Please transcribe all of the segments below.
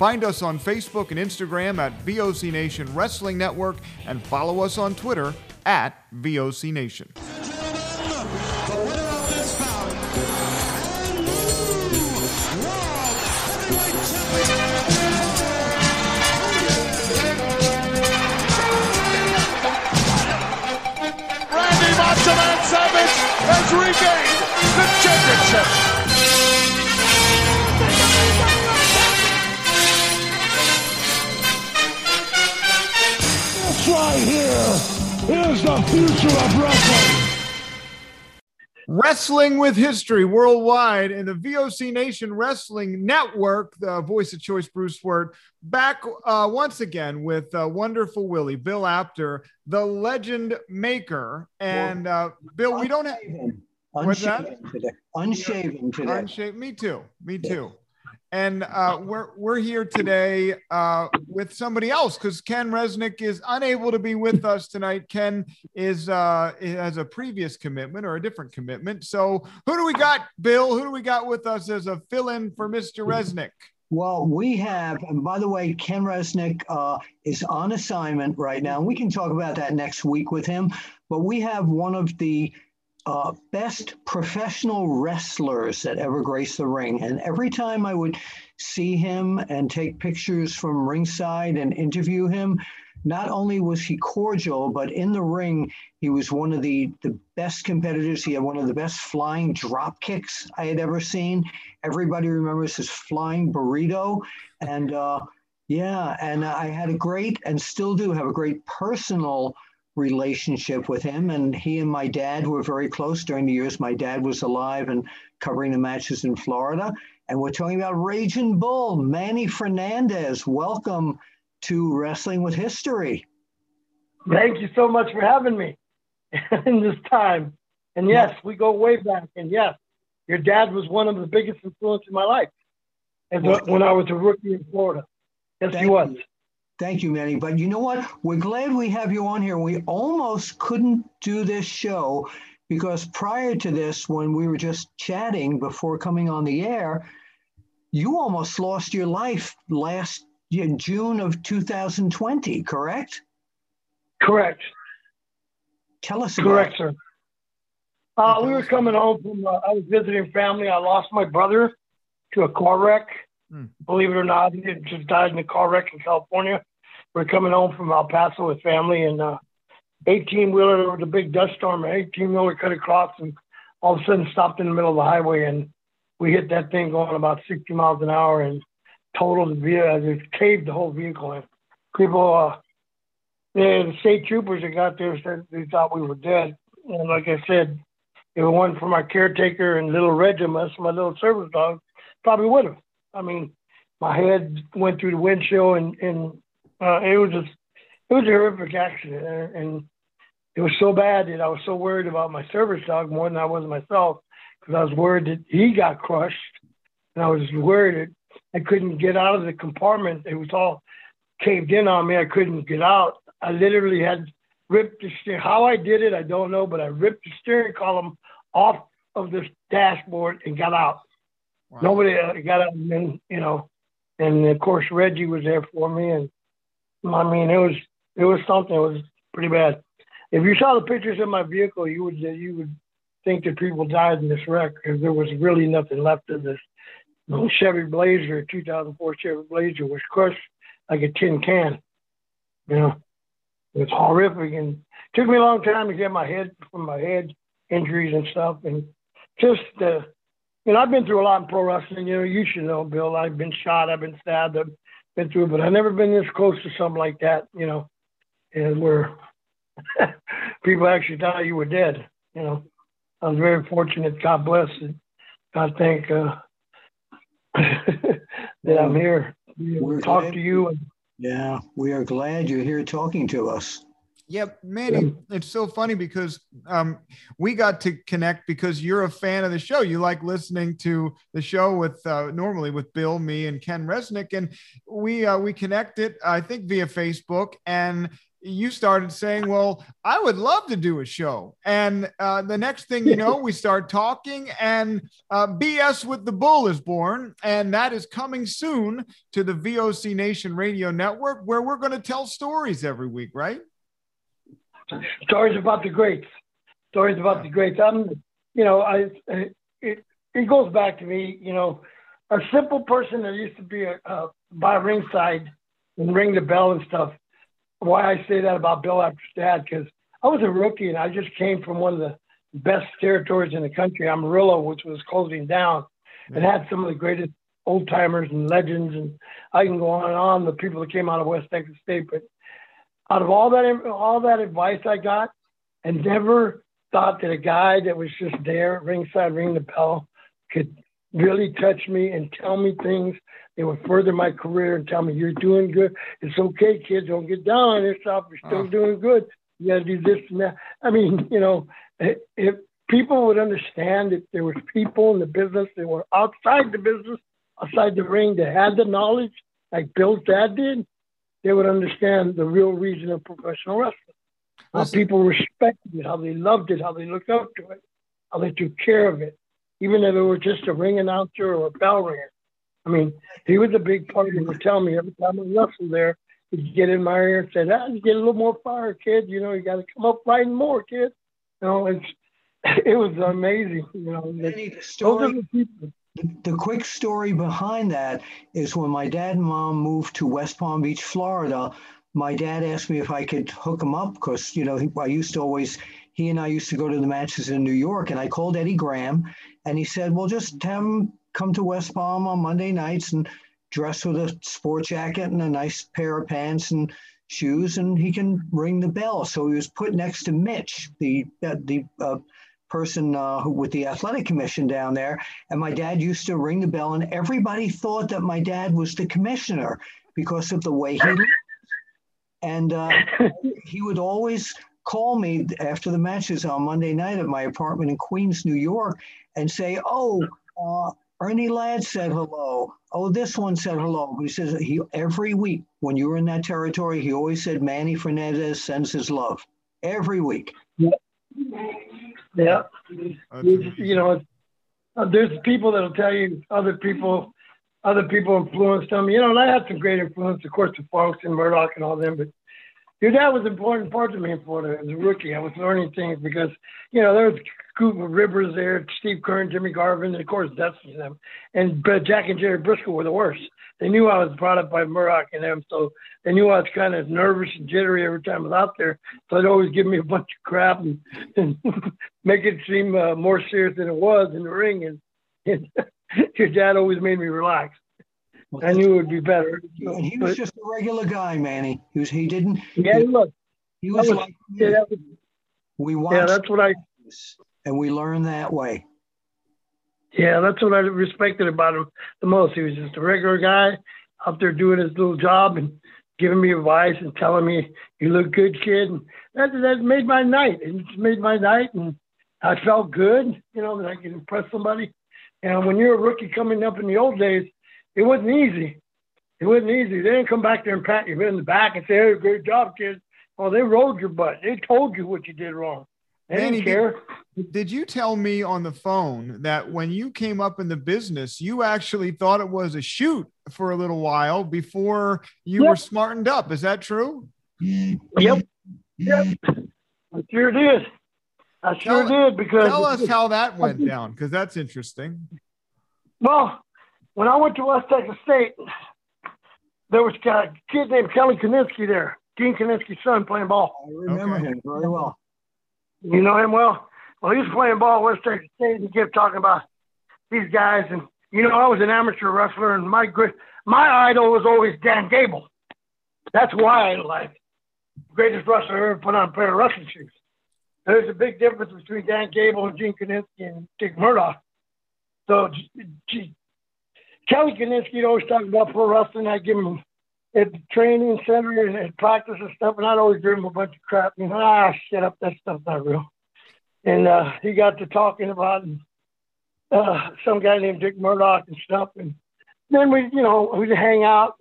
Find us on Facebook and Instagram at VOC Nation Wrestling Network and follow us on Twitter at VOC Nation. Savage has regained the championship. Right here is the future of wrestling. Wrestling with History Worldwide and the VOC Nation Wrestling Network, the voice of choice, Bruce Wirt, back uh, once again with uh, wonderful Willie, Bill Apter, the legend maker. And uh, Bill, we don't have Unshaven. That? Unshaven today. Unshaven Me too. Me too. And uh, we're we're here today uh, with somebody else because Ken Resnick is unable to be with us tonight. Ken is uh, has a previous commitment or a different commitment. So who do we got, Bill? Who do we got with us as a fill-in for Mr. Resnick? Well, we have, and by the way, Ken Resnick uh, is on assignment right now. We can talk about that next week with him. But we have one of the uh, best professional wrestlers that ever graced the ring. And every time I would see him and take pictures from ringside and interview him, not only was he cordial, but in the ring, he was one of the, the best competitors. He had one of the best flying drop kicks I had ever seen. Everybody remembers his flying burrito. And uh, yeah, and I had a great and still do have a great personal relationship with him. And he and my dad were very close during the years my dad was alive and covering the matches in Florida. And we're talking about Raging Bull, Manny Fernandez. Welcome to Wrestling with History. Thank you so much for having me in this time. And yes, we go way back. And yes, your dad was one of the biggest influences in my life as when I was a rookie in Florida. Yes, he was. you. Thank you, Manny. But you know what? We're glad we have you on here. We almost couldn't do this show because prior to this, when we were just chatting before coming on the air, you almost lost your life last in June of 2020, correct? Correct. Tell us about Correct, sir. Uh, we were coming home from, uh, I was visiting family. I lost my brother to a car wreck. Hmm. Believe it or not, he just died in a car wreck in California. We're coming home from El Paso with family, and uh, 18 wheeler, there was a big dust storm. An 18 wheeler cut across and all of a sudden stopped in the middle of the highway. And we hit that thing going about 60 miles an hour and totaled the vehicle. It caved the whole vehicle in. People, uh, the state troopers that got there said they thought we were dead. And like I said, if it wasn't for my caretaker and little Regimus, my little service dog, probably would have. I mean, my head went through the windshield, and and uh, it was just it was a horrific accident, and, it was so bad that I was so worried about my service dog more than I was myself, because I was worried that he got crushed, and I was worried that I couldn't get out of the compartment. It was all caved in on me. I couldn't get out. I literally had ripped the steer. How I did it, I don't know, but I ripped the steering column off of the dashboard and got out. Wow. Nobody got out, and you know, and of course Reggie was there for me, and I mean it was it was something. It was pretty bad. If you saw the pictures of my vehicle, you would you would think that people died in this wreck because there was really nothing left of this. Chevy Blazer, 2004 Chevy Blazer, was crushed like a tin can. You know, it was horrific and took me a long time to get my head from my head injuries and stuff. And just, uh, you know, I've been through a lot in pro wrestling. You know, you should know, Bill. I've been shot, I've been stabbed, I've been through, but I've never been this close to something like that. You know, and where people actually thought you were dead. You know, I was very fortunate. God bless and God thank uh, that I'm here to talk to you. And, yeah, we are glad you're here talking to us. Yep, Manny, it's so funny because um, we got to connect because you're a fan of the show. You like listening to the show with uh, normally with Bill, me, and Ken Resnick, and we uh, we connected, I think, via Facebook, and you started saying, Well, I would love to do a show. And uh, the next thing you know, we start talking, and uh, BS with the Bull is born. And that is coming soon to the VOC Nation Radio Network, where we're going to tell stories every week, right? Stories about the greats. Stories about the greats. I'm, you know, I, it, it goes back to me, you know, a simple person that used to be a, uh, by ringside and ring the bell and stuff why I say that about Bill Apter dad because I was a rookie and I just came from one of the best territories in the country, Amarillo, which was closing down, and had some of the greatest old timers and legends, and I can go on and on. The people that came out of West Texas State, but out of all that all that advice I got, and never thought that a guy that was just there ringside, ringing the bell, could really touch me and tell me things that would further my career and tell me, you're doing good. It's okay, kids. Don't get down on yourself. You're still oh. doing good. You got to do this and that. I mean, you know, if people would understand that there was people in the business that were outside the business, outside the ring, that had the knowledge, like Bill's dad did, they would understand the real reason of professional wrestling. How people respected it, how they loved it, how they looked up to it, how they took care of it, even if it were just a ring announcer or a bell ringer. I mean, he was a big part of would tell me every time I wrestled there, he'd get in my ear and say, ah, you get a little more fire, kid. You know, you got to come up fighting more, kid. You know, it's, it was amazing. You know, the story, the, the quick story behind that is when my dad and mom moved to West Palm Beach, Florida, my dad asked me if I could hook him up because, you know, he, I used to always, he and I used to go to the matches in New York. And I called Eddie Graham and he said, well, just have him come to West Palm on Monday nights and dress with a sport jacket and a nice pair of pants and shoes, and he can ring the bell. So he was put next to Mitch, the uh, the uh, person uh, who, with the athletic commission down there. And my dad used to ring the bell, and everybody thought that my dad was the commissioner because of the way he. And uh, he would always call me after the matches on Monday night at my apartment in Queens, New York, and say, "Oh, uh, Ernie Ladd said hello. Oh, this one said hello. He says he every week when you were in that territory, he always said Manny Fernandez sends his love every week. Yeah. You, you know, uh, there's people that'll tell you other people, other people influenced them. You know, and I had some great influence, of course, the Funks and Murdoch and all them, but your dad was an important part to me in Florida as a rookie. I was learning things because, you know, there was a group of Rivers there, Steve Keirn, Jimmy Garvin, and of course Dusty and them. And but Jack and Jerry Brisco were the worst. They knew I was brought up by Murdoch and them, so they knew I was kind of nervous and jittery every time I was out there. So they'd always give me a bunch of crap and, and make it seem uh, more serious than it was in the ring. And, and your dad always made me relax. Well, I knew it would be better. And he was but, just a regular guy, Manny. He was. He didn't. Yeah, he, look. He was, was like yeah, was, we watched. Yeah, that's what I. And we learned that way. Yeah, that's what I respected about him the most. He was just a regular guy out there doing his little job and giving me advice and telling me, "You look good, kid." And that that made my night. It made my night, and I felt good. You know that I could impress somebody. And when you're a rookie coming up in the old days, it wasn't easy. It wasn't easy. They didn't come back there and pat you in the back and say, "Hey, great job, kid." Well, they rode your butt. They told you what you did wrong. They Manny, didn't care. Did, did you tell me on the phone that when you came up in the business, you actually thought it was a shoot for a little while before you yep. were smartened up? Is that true? Yep. Yep. I sure did. I sure tell, did because tell us how that went down because that's interesting. Well, when I went to West Texas State, there was a kid named Kelly Kiniski there. Gene Kiniski's son playing ball. I remember Okay. him very well. You know him well? Well, he was playing ball at West Texas State and he kept talking about these guys. And, you know, I was an amateur wrestler and my gr- my idol was always Dan Gable. That's why I like greatest wrestler ever put on a pair of wrestling shoes. There's a big difference between Dan Gable and Gene Kiniski and Dick Murdoch. So G- G- Kelly Kiniski always talk about pro wrestling. I give him at the training center and at practice and stuff, and I'd always give him a bunch of crap. Know, ah, shut up, that stuff's not real. And uh, he got to talking about uh, some guy named Dick Murdoch and stuff, and then we, you know, we'd hang out,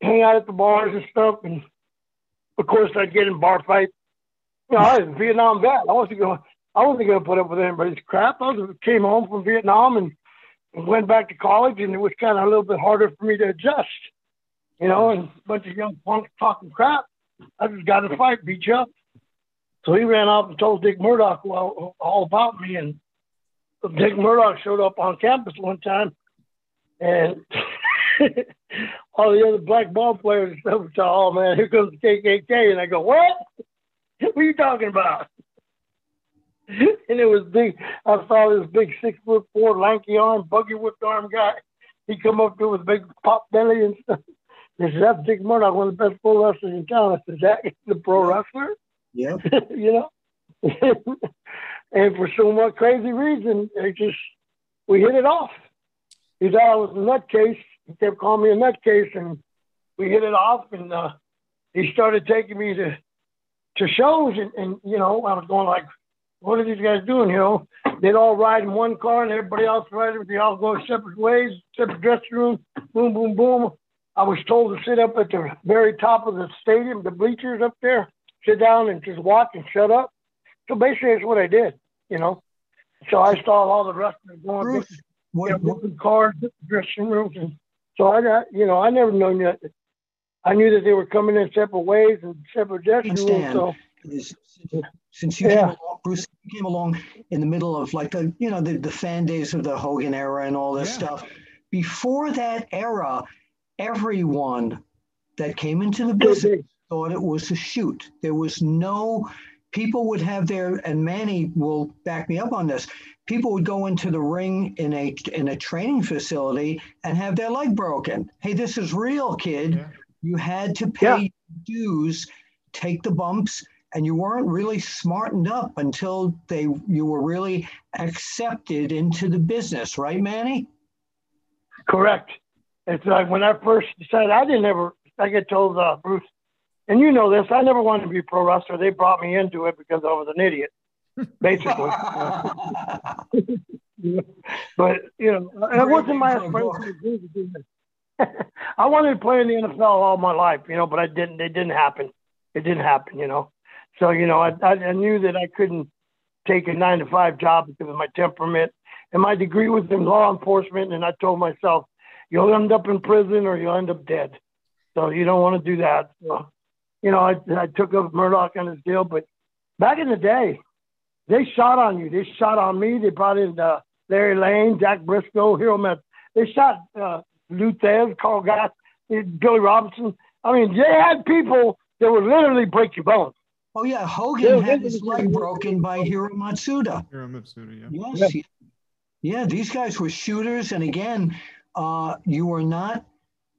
hang out at the bars and stuff, and of course I'd get in bar fights. You know, I was a Vietnam vet. I wasn't going. I wasn't going to put up with anybody's crap. I was, came home from Vietnam and, and went back to college, and it was kind of a little bit harder for me to adjust. You know, and a bunch of young punks talking crap. I just got in a fight, beat you up. So he ran off and told Dick Murdoch all, all about me. And Dick Murdoch showed up on campus one time, and all the other black ball players were "Oh man, here comes the KKK," and I go, "What? What are you talking about?" and it was big. I saw this big six foot four, lanky arm, buggy whipped arm guy. He come up to with big pop belly and stuff. Said, "That's Dick Murdoch, one of the best pro wrestlers in town." I said, "That the pro wrestler?" Yeah. you know. and for some what crazy reason, it just we hit it off. He thought I was a nutcase. He kept calling me a nutcase, and we hit it off. And uh, he started taking me to to shows, and, and you know, I was going like, "What are these guys doing?" You know, they'd all ride in one car, and everybody else riding. They all go separate ways, separate dressing rooms. Boom, boom, boom. I was told to sit up at the very top of the stadium, the bleachers up there, sit down and just watch and shut up. So basically, that's what I did, you know. So I saw all the wrestlers going Bruce, what, you know, what, cars, dressing rooms, and so I got, you know, I never known that. I knew that they were coming in separate ways and separate dressing rooms. So is since you Yeah. came along, Bruce came along in the middle of like the you know the, the fan days of the Hogan era and all this Yeah. stuff. Before that era, everyone that came into the business thought it was a shoot. There was no people would have their and Manny will back me up on this. People would go into the ring in a in a training facility and have their leg broken. Hey, this is real, kid. Yeah. You had to pay dues, take the bumps, and you weren't really smartened up until they you were really accepted into the business, right, Manny? Correct. It's like when I first decided, I didn't ever, I get told, uh, Bruce, and you know this, I never wanted to be a pro wrestler. They brought me into it because I was an idiot, basically. but, you know, and it wasn't my Great name for a aspiration to do this. I wanted to play in the NFL all my life, you know, but I didn't, it didn't happen. It didn't happen, you know. So, you know, I, I, I knew that I couldn't take a nine to five job because of my temperament. And my degree was in law enforcement. And I told myself, you'll end up in prison or you'll end up dead. So you don't want to do that. So, you know, I, I took up Murdoch on his deal. But back in the day, they shot on you. They shot on me. They brought in uh, Larry Lane, Jack Brisco, Hero Meth. They shot uh, Luthez, Karl Gotch, Billy Robinson. I mean, they had people that would literally break your bones. Oh yeah, Yeah, Hogan had this his leg broken by Hiro Matsuda. Hiro Matsuda, yeah. Yes. Yeah, these guys were shooters, and again, uh, you were not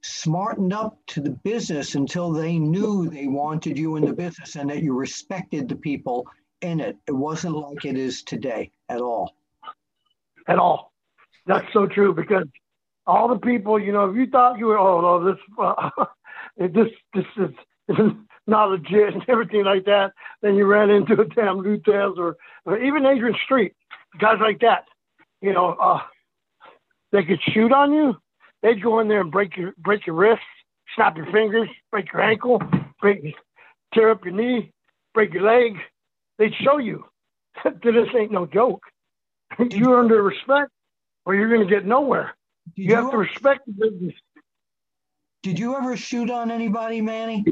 smartened up to the business until they knew they wanted you in the business and that you respected the people in it. It wasn't like it is today at all. at all. That's so true because all the people, you know, if you thought you were, oh, no, this, uh, this, this is not legit and everything like that, then you ran into a damn Lou Thesz or, or even Adrian Street, guys like that. You know, uh, they could shoot on you. They'd go in there and break your break your wrist, snap your fingers, break your ankle, break, tear up your knee, break your leg. They'd show you that this ain't no joke. You earn their respect, or you're going to get nowhere. You you, have to respect the business. did you ever shoot on anybody, Manny?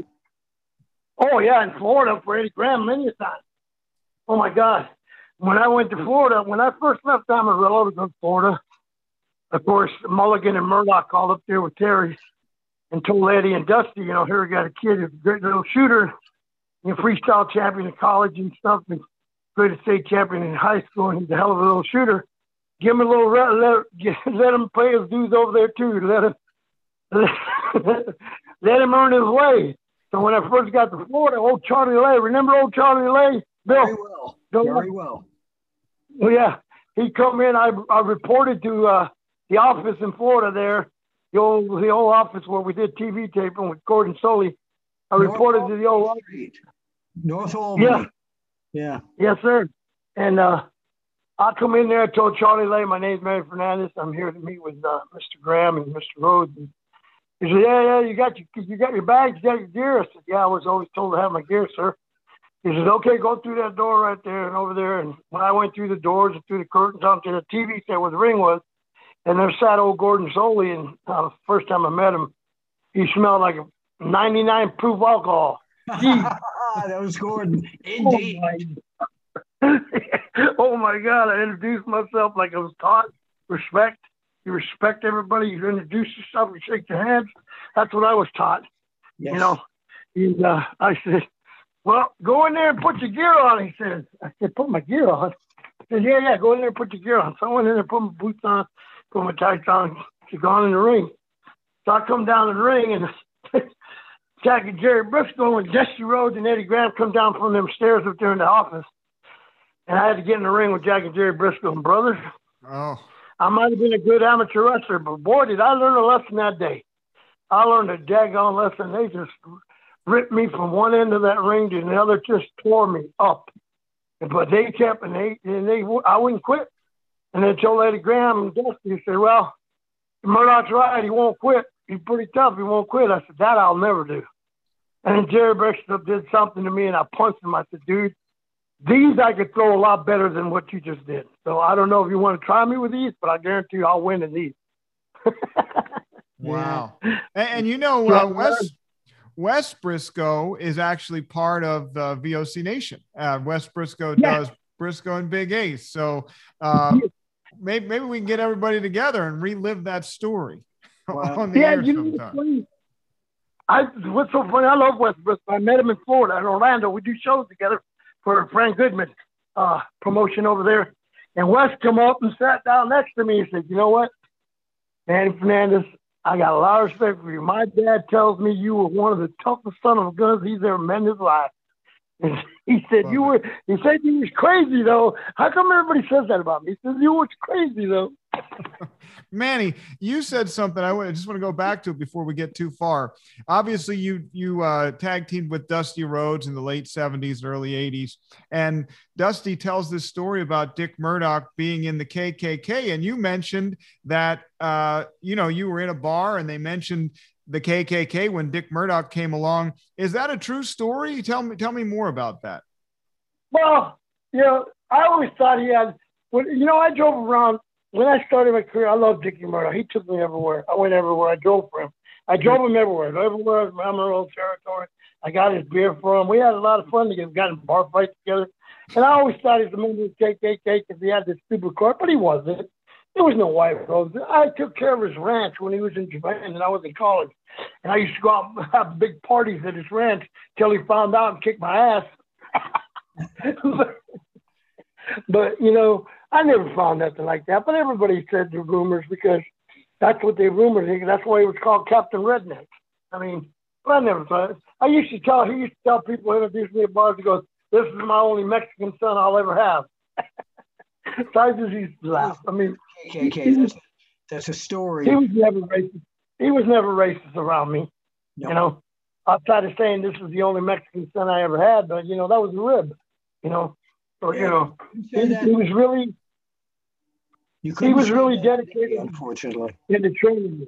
Oh yeah, in Florida for Eddie Graham many a time. Oh my God. When I went to Florida, when I first left Amarillo to go to Florida, of course, Mulligan and Murdoch all up there with Terry. and told Eddie and Dusty, you know, here we got a kid who's a great little shooter, you know, freestyle champion in college and stuff, and great state champion in high school, and he's a hell of a little shooter. Give him a little let let him play his dudes over there too. Let him let, let him earn his way. So when I first got to Florida, old Charlie Lay, remember old Charlie Lay? Bill. Very well. Bill, Very well. Well, yeah, he come in. I I reported to uh, the office in Florida there, the old the old office where we did TV taping with Gordon Solie. I North reported Albany to the old Street. North Albany. Yeah. Yeah. Yes, sir. And uh, I come in there. I told Charlie Lay, my name's Manny Fernandez. I'm here to meet with uh, Mr. Graham and Mr. Rhodes. And he said, "Yeah, yeah, you got your you got your bags, you got your gear." I said, "Yeah, I was always told to have my gear, sir." He said, "Okay, go through that door right there and over there." And when I went through the doors and through the curtains onto the TV set where the ring was, and there sat old Gordon Solie. And uh, first time I met him, he smelled like 99 proof alcohol. that was Gordon. Indeed. Oh my, oh my God! I introduced myself like I was taught. Respect. You respect everybody. You introduce yourself. You shake your hands. That's what I was taught. Yes. You know. And uh, I said, "Well, go in there and put your gear on." He said. I said, "Put my gear on." He said, "Yeah, yeah. Go in there and put your gear on." So I went in there, and put my boots on, my tights on. She gone in the ring. So I come down in the ring and Jack and Jerry Brisco and Dusty Rhodes and Eddie Graham come down from them stairs up there in the office. And I had to get in the ring with Jack and Jerry Brisco and brothers. Oh. I might have been a good amateur wrestler, but boy, did I learn a lesson that day. I learned a daggone lesson. They just ripped me from one end of that ring to the other, just tore me up. But they kept, and they, and they, I wouldn't quit. And then told Eddie Graham and Dusty, he said, well, Murdoch's right. He won't quit. He's pretty tough. He won't quit. I said, that I'll never do. And then Jerry Brisco did something to me, and I punched him. I said, dude, these I could throw a lot better than what you just did. So I don't know if you want to try me with these, but I guarantee you I'll win in these. wow. And, and, you know, uh, Wes, Wes Brisco is actually part of the VOC Nation. Uh, Wes Brisco yeah. does Brisco and Big Ace. So uh, maybe, maybe we can get everybody together and relive that story wow. on the yeah, air you sometime. I what's so funny? I love Wes Brisco. I met him in Florida in Orlando. We do shows together for Frank Goodman uh, promotion over there. And Wes come up and sat down next to me and said, "You know what, Manny Fernandez, I got a lot of respect for you. My dad tells me you were one of the toughest son of guns he's ever met in his life. And he said you were. He said you was crazy though. How come everybody says that about me? He says you was crazy though. Manny, you said something. I just want to go back to it before we get too far. Obviously, you you uh, tag teamed with Dusty Rhodes in the late '70s, early '80s, and Dusty tells this story about Dick Murdoch being in the KKK, and you mentioned that uh, you know you were in a bar and they mentioned the KKK when Dick Murdoch came along. Is that a true story? Tell me, tell me more about that. Well, you know, I always thought he had. You know, I drove around when I started my career. I loved Dickie Murdoch. He took me everywhere. I went everywhere. I drove for him. I drove him everywhere. Everywhere Amarillo territory. I got his beer for him. We had a lot of fun together. Got in bar fights together. And I always thought he was a member of the KKK because he had this stupid car, but he wasn't. There was no white roads. I took care of his ranch when he was in Japan and I was in college. And I used to go out and have big parties at his ranch till he found out and kicked my ass. but, you know, I never found nothing like that. But everybody said the rumors because that's what they rumored. That's why he was called Captain Redneck. I mean, but I never thought. It. I used to tell. He used to tell people introduce me at bars. He goes, "This is my only Mexican son I'll ever have." so I just used to laugh. I mean, KKK. That's, that's a story. He was never racist. He was never racist around me. No. You know, outside of saying this is the only Mexican son I ever had, but you know that was a rib. You know, or yeah, you know, he, he, was really. You he was really dedicated. Unfortunately, into training me.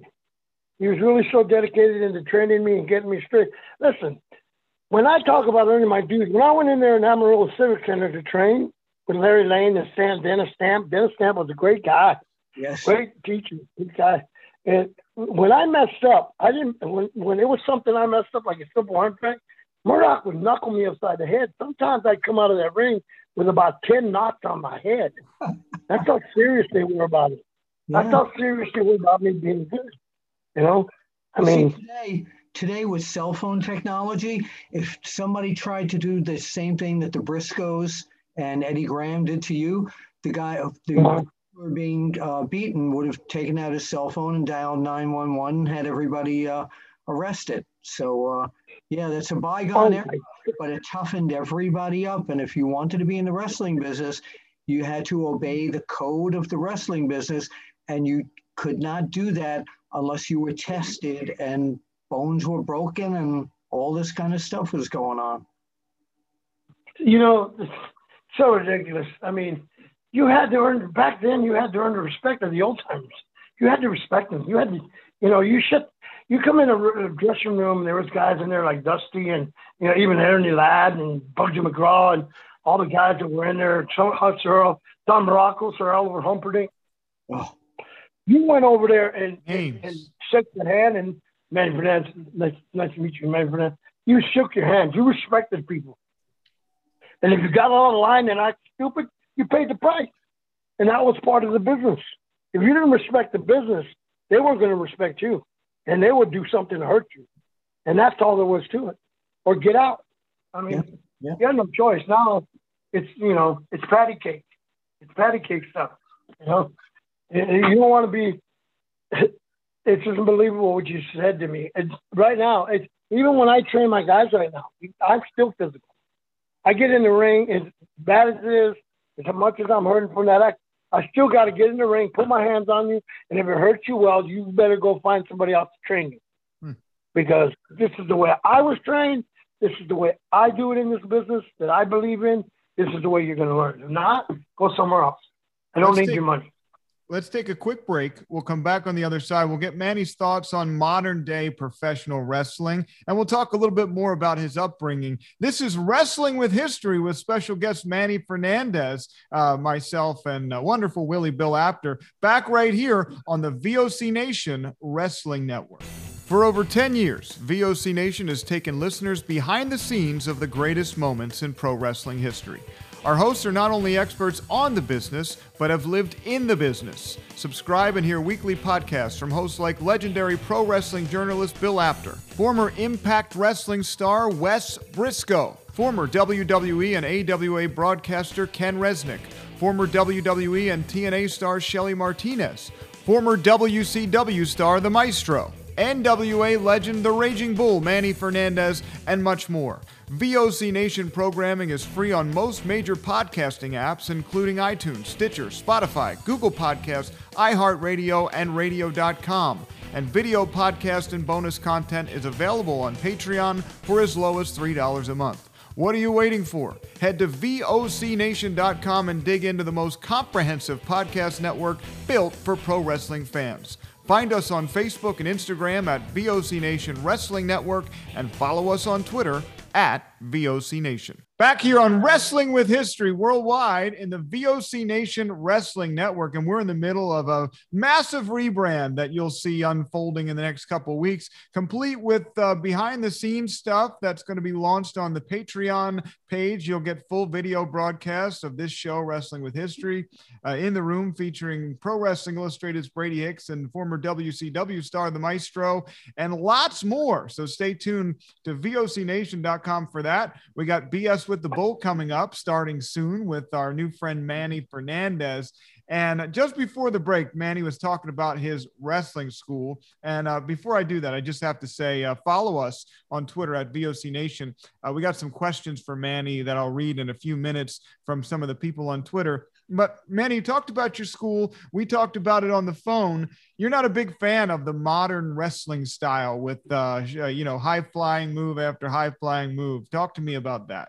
He was really so dedicated into training me and getting me straight. Listen, when I talk about earning my dues, when I went in there in Amarillo Civic Center to train with Larry Lane and Stan Dennis Stamp, Dennis Stamp was a great guy. Yes. Great teacher, good guy. And when I messed up, I didn't. When when it was something I messed up, like a simple arm drag, Murdoch would knuckle me upside the head. Sometimes I'd come out of that ring with about ten knots on my head. That's how serious they were about it. Yeah. That's how serious they were about me being good. You know, I mean, See, today, today with cell phone technology, if somebody tried to do the same thing that the Briscos and Eddie Graham did to you, the guy the who were being uh, beaten would have taken out his cell phone and dialed 911 and had everybody uh, arrested. So, uh, yeah, that's a bygone oh era, but it toughened everybody up. And if you wanted to be in the wrestling business, you had to obey the code of the wrestling business, and you could not do that unless you were tested and bones were broken and all this kind of stuff was going on. you know, so ridiculous. I mean, you had to earn back then. You had to earn the respect of the old timers. You had to respect them. You had to, you know, you should. You come in a, a dressing room. There was guys in there like Dusty and you know even Ernie Ladd and Bugsy McGraw and all the guys that were in there. So Huts Earl, Don Muraco, Sir Oliver Humperdinck. Oh, You went over there and, and, Names. and shook the hand and Manny Fernandez, nice, nice to meet you, Manny Fernandez. You shook your hands. You respected people. And if you got on the line and acted stupid, you paid the price. And that was part of the business. If you didn't respect the business, they weren't going to respect you. And they would do something to hurt you. And that's all there was to it. Or get out. I mean, Yeah, yeah. you had no choice. Now it's, you know, it's patty cake. It's patty cake stuff. You know, you don't want to be, it's just unbelievable what you said to me. It's right now, it's even when I train my guys right now, I'm still physical. I get in the ring, as bad as it is, as much as I'm hurting from that act, I still got to get in the ring, put my hands on you, and if it hurts you, well, you better go find somebody else to train you. Hmm. Because this is the way I was trained. This is the way I do it in this business that I believe in. This is the way you're going to learn. If not, go somewhere else. I don't Let's need take- your money. Let's take a quick break. We'll come back on the other side. We'll get Manny's thoughts on modern day professional wrestling, and we'll talk a little bit more about his upbringing. This is Wrestling with History with special guest Manny Fernandez, uh, myself, and uh, wonderful Willie Bill Apter, back right here on the VOC Nation Wrestling Network. For over 10 years, VOC Nation has taken listeners behind the scenes of the greatest moments in pro wrestling history. Our hosts are not only experts on the business, but have lived in the business. Subscribe and hear weekly podcasts from hosts like legendary pro wrestling journalist Bill Apter, former Impact Wrestling star Wes Brisco, former WWE and AWA broadcaster Ken Resnick, former WWE and TNA star Shelly Martinez, former WCW star The Maestro, NWA legend The Raging Bull Manny Fernandez, and much more. VOC Nation programming is free on most major podcasting apps, including iTunes, Stitcher, Spotify, Google Podcasts, iHeartRadio, and Radio.com. And video podcast and bonus content is available on Patreon for as low as $3 a month. What are you waiting for? Head to VOCNation.com and dig into the most comprehensive podcast network built for pro wrestling fans. Find us on Facebook and Instagram at VOC Nation Wrestling Network and follow us on Twitter at VOC Nation. Back here on Wrestling with History Worldwide in the VOC Nation Wrestling Network, and we're in the middle of a massive rebrand that you'll see unfolding in the next couple of weeks, complete with uh, behind the scenes stuff that's going to be launched on the Patreon page. You'll get full video broadcasts of this show, Wrestling with History, uh, in the room featuring Pro Wrestling Illustrated's Brady Hicks and former WCW star The Maestro, and lots more. So stay tuned to VOCNation.com for that. We got BS with the Bull coming up starting soon with our new friend Manny Fernandez. And just before the break, Manny was talking about his wrestling school. And uh, before I do that, I just have to say uh, follow us on Twitter at VOC Nation. Uh, we got some questions for Manny that I'll read in a few minutes from some of the people on Twitter. But Manny, you talked about your school. We talked about it on the phone. You're not a big fan of the modern wrestling style with, uh, you know, high flying move after high flying move. Talk to me about that.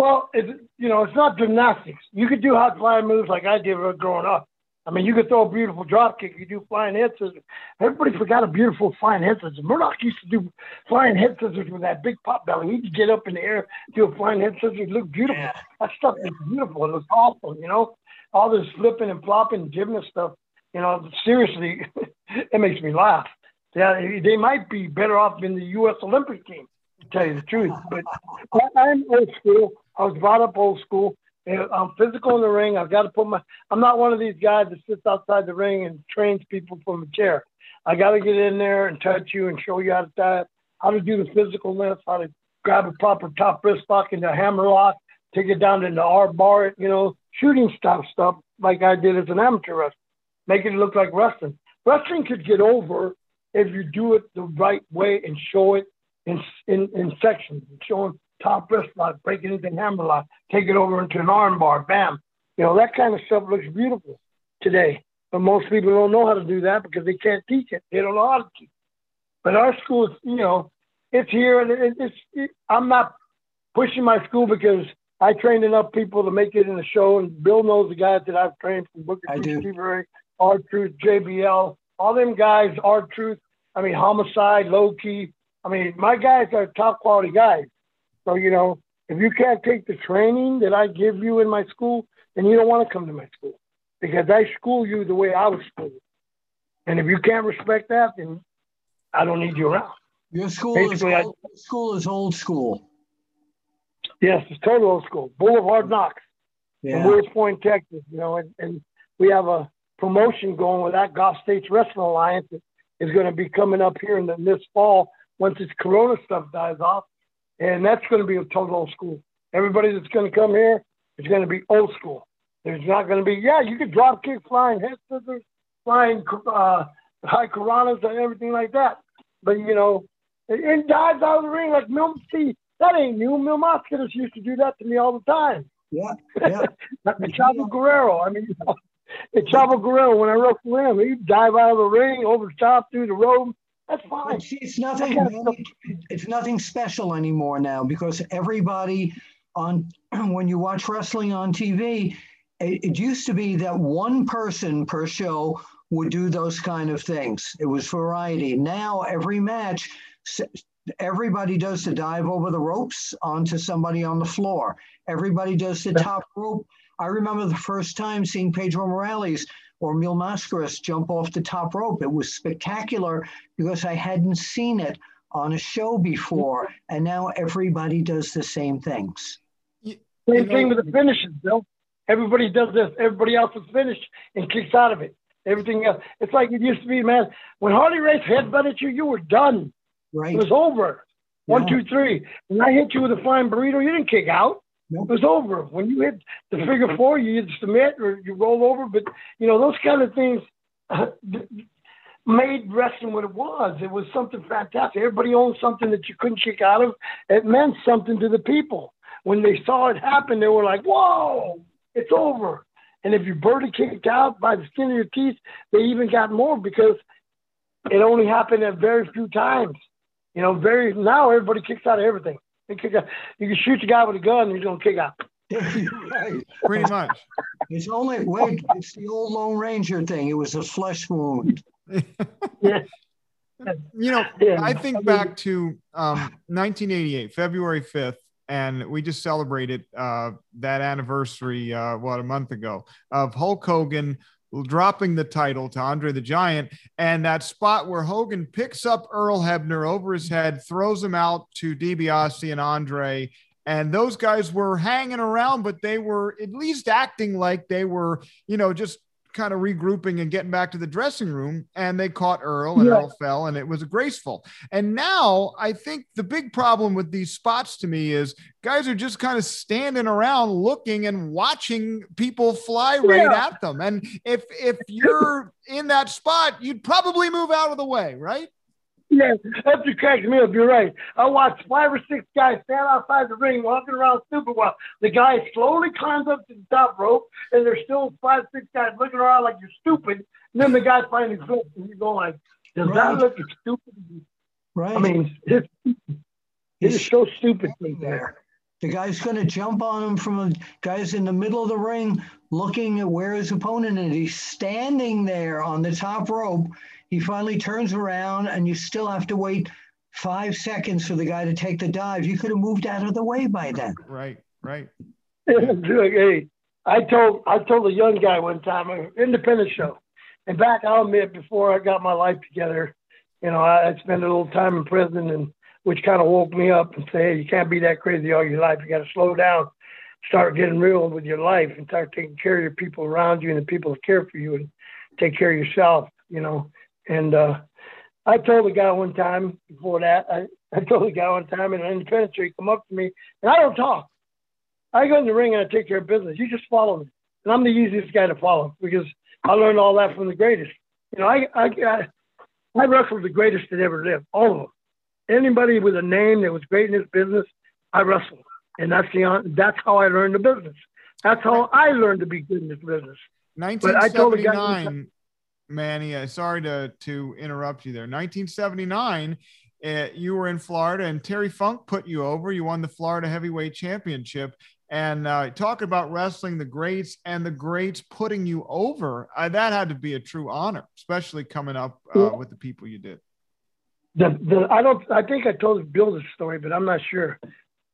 Well, it, you know, it's not gymnastics. You could do high flying moves like I did growing up. I mean, you could throw a beautiful drop kick. You do flying head scissors. Everybody forgot a beautiful flying head scissors. Murdoch used to do flying head scissors with that big pop belly. He'd get up in the air, do a flying head scissors. It looked beautiful. Yeah. That stuff was beautiful. It was awesome, you know. All this flipping and flopping, gymnast stuff. You know, seriously, it makes me laugh. Yeah, they might be better off in the U.S. Olympic team, to tell you the truth. But I'm old school. I was brought up old school. I'm physical in the ring. I've got to put my. I'm not one of these guys that sits outside the ring and trains people from a chair. I got to get in there and touch you and show you how to dive, how to do the physical lift, how to grab a proper top wrist lock into hammer lock, take it down into arm bar, you know, shooting style stuff like I did as an amateur wrestler, make it look like wrestling. Wrestling could get over if you do it the right way and show it in in, in sections, showing top wrist lock, breaking into hammer lock, take it over into an arm bar, bam. You know, that kind of stuff looks beautiful today. But most people don't know how to do that because they can't teach it. They don't know how to teach. But our school is, you know, it's here and it, it's. It, I'm not pushing my school because I trained enough people to make it in the show, and Bill knows the guys that I've trained from Booker I T. Ray, R Truth, JBL, all them guys, R Truth. I mean, Homicide, Low Ki. I mean, my guys are top quality guys. So you know, if you can't take the training that I give you in my school, then you don't want to come to my school because I school you the way I was schooled. And if you can't respect that, then I don't need you around. Your school is Basically, I- old, school is old school. Yes, it's total old school. Boulevard in Yeah. Wills Point, Texas, you know, and, and we have a promotion going with that Gulf States Wrestling Alliance that is going to be coming up here in the, this fall once this Corona stuff dies off, and that's going to be a total old school. Everybody that's going to come here is going to be old school. There's not going to be, yeah, you can drop kick, flying head scissors, flying uh, high Karanas and everything like that, but you know, and, dives out of the ring like Mil. See, that ain't new. Mil Mascaras used to do that to me all the time. Yeah. Yeah. The Chavo Guerrero. I mean, you know, the Chavo Guerrero, when I wrestled him, he'd dive out of the ring, over the top, through the rope. That's fine. It's, it's nothing. It's nothing special anymore now because everybody on when you watch wrestling on TV, it, it used to be that one person per show would do those kind of things. It was variety. Now every match, everybody does the dive over the ropes onto somebody on the floor. Everybody does the top rope. I remember the first time seeing Pedro Morales or Mil Mascaras jump off the top rope. It was spectacular because I hadn't seen it on a show before. And now everybody does the same things. Same You know- thing with the finishes, Bill. Everybody does this. Everybody else is finished and kicks out of it. Everything else. It's like it used to be, man. When Harley Race headbutted you, you were done. Right. It was over. One, Yeah. two, three. When I hit you with a flying burrito, you didn't kick out. Nope. It was over. When you hit the figure four, you either submit or you roll over. But you know those kind of things uh, made wrestling what it was. It was something fantastic. Everybody owned something that you couldn't kick out of. It meant something to the people. When they saw it happen, they were like, "Whoa, it's over!" And if you birdie kicked out by the skin of your teeth, they even got more because it only happened at very few times. You know, very now everybody kicks out of everything. They kick out. You can shoot the guy with a gun, and he's gonna kick out. right. Pretty much. It's only, wait, it's the old Lone Ranger thing. It was a flesh wound. Yeah. You know, Yeah. I think back to um, 1988, February 5th, and we just celebrated uh, that anniversary, uh, what, a month ago, of Hulk Hogan dropping the title to Andre the Giant, and that spot where Hogan picks up Earl Hebner over his head, throws him out to DiBiase and Andre. And those guys were hanging around, but they were at least acting like they were, you know, just kind of regrouping and getting back to the dressing room. And they caught Earl, and Yeah. Earl fell, and it was graceful. And now I think the big problem with these spots to me is guys are just kind of standing around looking and watching people fly right Yeah. at them. And if if you're in that spot, you'd probably move out of the way, right? Yeah, that's what cracks me up. You're right. I watched five or six guys stand outside the ring walking around stupid while the guy slowly climbs up to the top rope, and there's still five, six guys looking around like you're stupid. And then the guy finally quits, and you go like, "Does that look stupid?" Right. I mean, it's, it's so stupid. there. The guy's going to jump on him from a guy's in the middle of the ring looking at where his opponent is. He's standing there on the top rope. He finally turns around, and you still have to wait five seconds for the guy to take the dive. You could have moved out of the way by then. Right, right. Hey, I told I told a young guy one time, an independent show, and back I'll admit before I got my life together, you know, I, I spent a little time in prison, and which kind of woke me up and say, hey, you can't be that crazy all your life. You got to slow down, start getting real with your life, and start taking care of your people around you and the people that care for you, and take care of yourself, you know. And uh, I told a guy one time before that, I, I told a guy one time in an he come up to me, and I don't talk. I go in the ring and I take care of business. You just follow me. And I'm the easiest guy to follow because I learned all that from the greatest. You know, I, I, I, I wrestled the greatest that ever lived, all of them. Anybody with a name that was great in this business, I wrestled. And that's the that's how I learned the business. That's how I learned to be good in this business. 1979, Manny, uh, sorry to, to interrupt you there. 1979, uh, you were in Florida and Terry Funk put you over. You won the Florida Heavyweight Championship. And uh, talk about wrestling the greats and the greats putting you over. Uh, that had to be a true honor, especially coming up uh, with the people you did. The, the I don't I think I told Bill the story, but I'm not sure.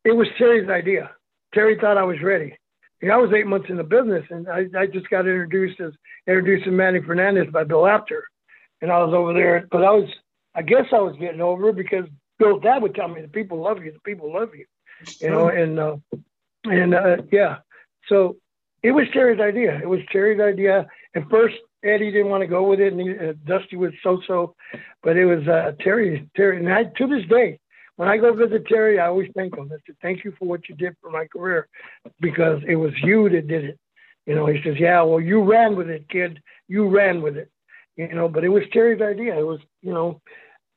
It was Terry's idea. Terry thought I was ready. You know, I was eight months in the business, and I, I just got introduced as introduced to Manny Fernandez by Bill Apter, and I was over there. But I was, I guess, I was getting over because Bill's dad would tell me, "The people love you. The people love you," you know, and uh, and uh, yeah, so it was Terry's idea. It was Terry's idea. At first, Eddie didn't want to go with it, and he, uh, Dusty was so-so, but it was uh, Terry. Terry, and I, to this day, when I go visit Terry, I always thank him. I said, "Thank you for what you did for my career, because it was you that did it." You know, he says, "Yeah, well, you ran with it, kid. You ran with it." You know, but it was Terry's idea. It was, you know,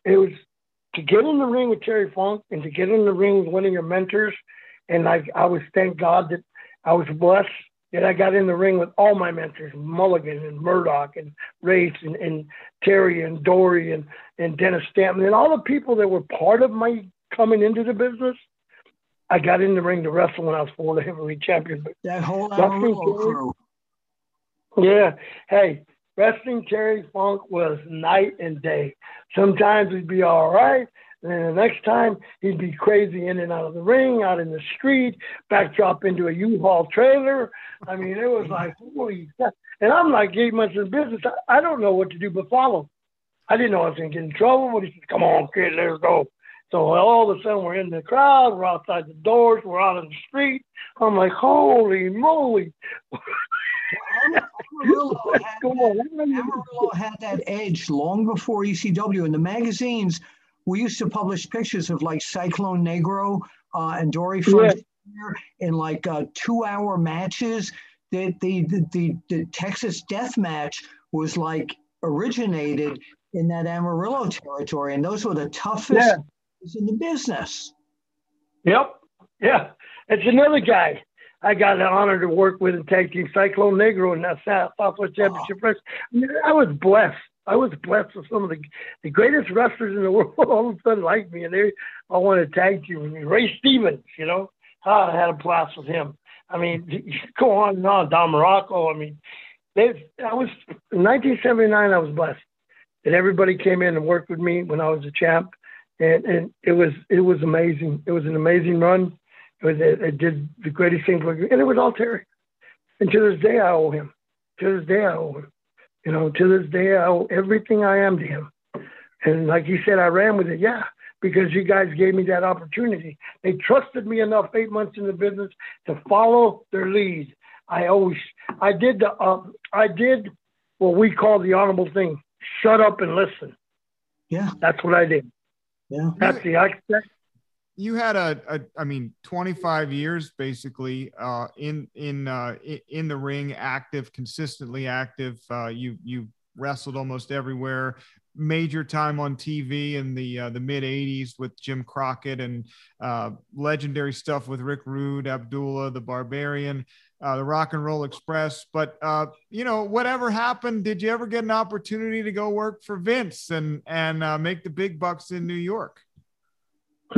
it was to get in the ring with Terry Funk and to get in the ring with one of your mentors. And I, I was thank God that I was blessed that I got in the ring with all my mentors, Mulligan and Murdoch and Race and, and Terry and Dory and, and Dennis Stanton and all the people that were part of my coming into the business. I got in the ring to wrestle when I was Florida heavyweight champion. But that whole crew. Yeah. Hey, wrestling Terry Funk was night and day. Sometimes we'd be all right. And then the next time he'd be crazy in and out of the ring, out in the street, backdrop into a U-Haul trailer. I mean, it was like, holy God. And I'm like eight months in business. I, I don't know what to do but follow. I didn't know I was going to get in trouble, but he said, come on, kid, let's go. So all of a sudden we're in the crowd, we're outside the doors, we're out in the street. I'm like, holy moly. Amarillo, had, Amarillo had that edge long before ECW. In the magazines, we used to publish pictures of like Cyclone Negro uh, and Dory Frontier yeah. in like uh, two-hour matches. The, the, the, the, the Texas Death Match was like originated in that Amarillo territory, and those were the toughest yeah. in the business. Yep. Yeah. It's another guy I got the honor to work with in tag team Cyclone Negro in that Southwest Championship. Oh. I was blessed. I was blessed with some of the, the greatest wrestlers in the world all of a sudden like me, and they all want to tag team with me. Ray Stevens, you know, I had a blast with him. I mean, go on and on. Don Muraco. I mean, they. I was in 1979. I was blessed that everybody came in and worked with me when I was a champ, and and it was it was amazing. It was an amazing run. It was it, it did the greatest thing for me, and it was all Terry. And to this day, I owe him. To this day, I owe him. You know, to this day, I owe everything I am to him. And like you said, I ran with it. Yeah, because you guys gave me that opportunity. They trusted me enough eight months in the business to follow their lead. I always, I did the, uh, I did what we call the honorable thing: shut up and listen. Yeah, that's what I did. Yeah, that's the I, you had a, a I mean 25 years basically uh, in in uh, in the ring active consistently active. Uh, you you wrestled almost everywhere. Major time on TV in the uh, the mid 80s with Jim Crockett and uh, legendary stuff with Rick Rude Abdullah the Barbarian uh, the Rock and Roll Express. But you know whatever happened did you ever get an opportunity to go work for Vince and and make the big bucks in New York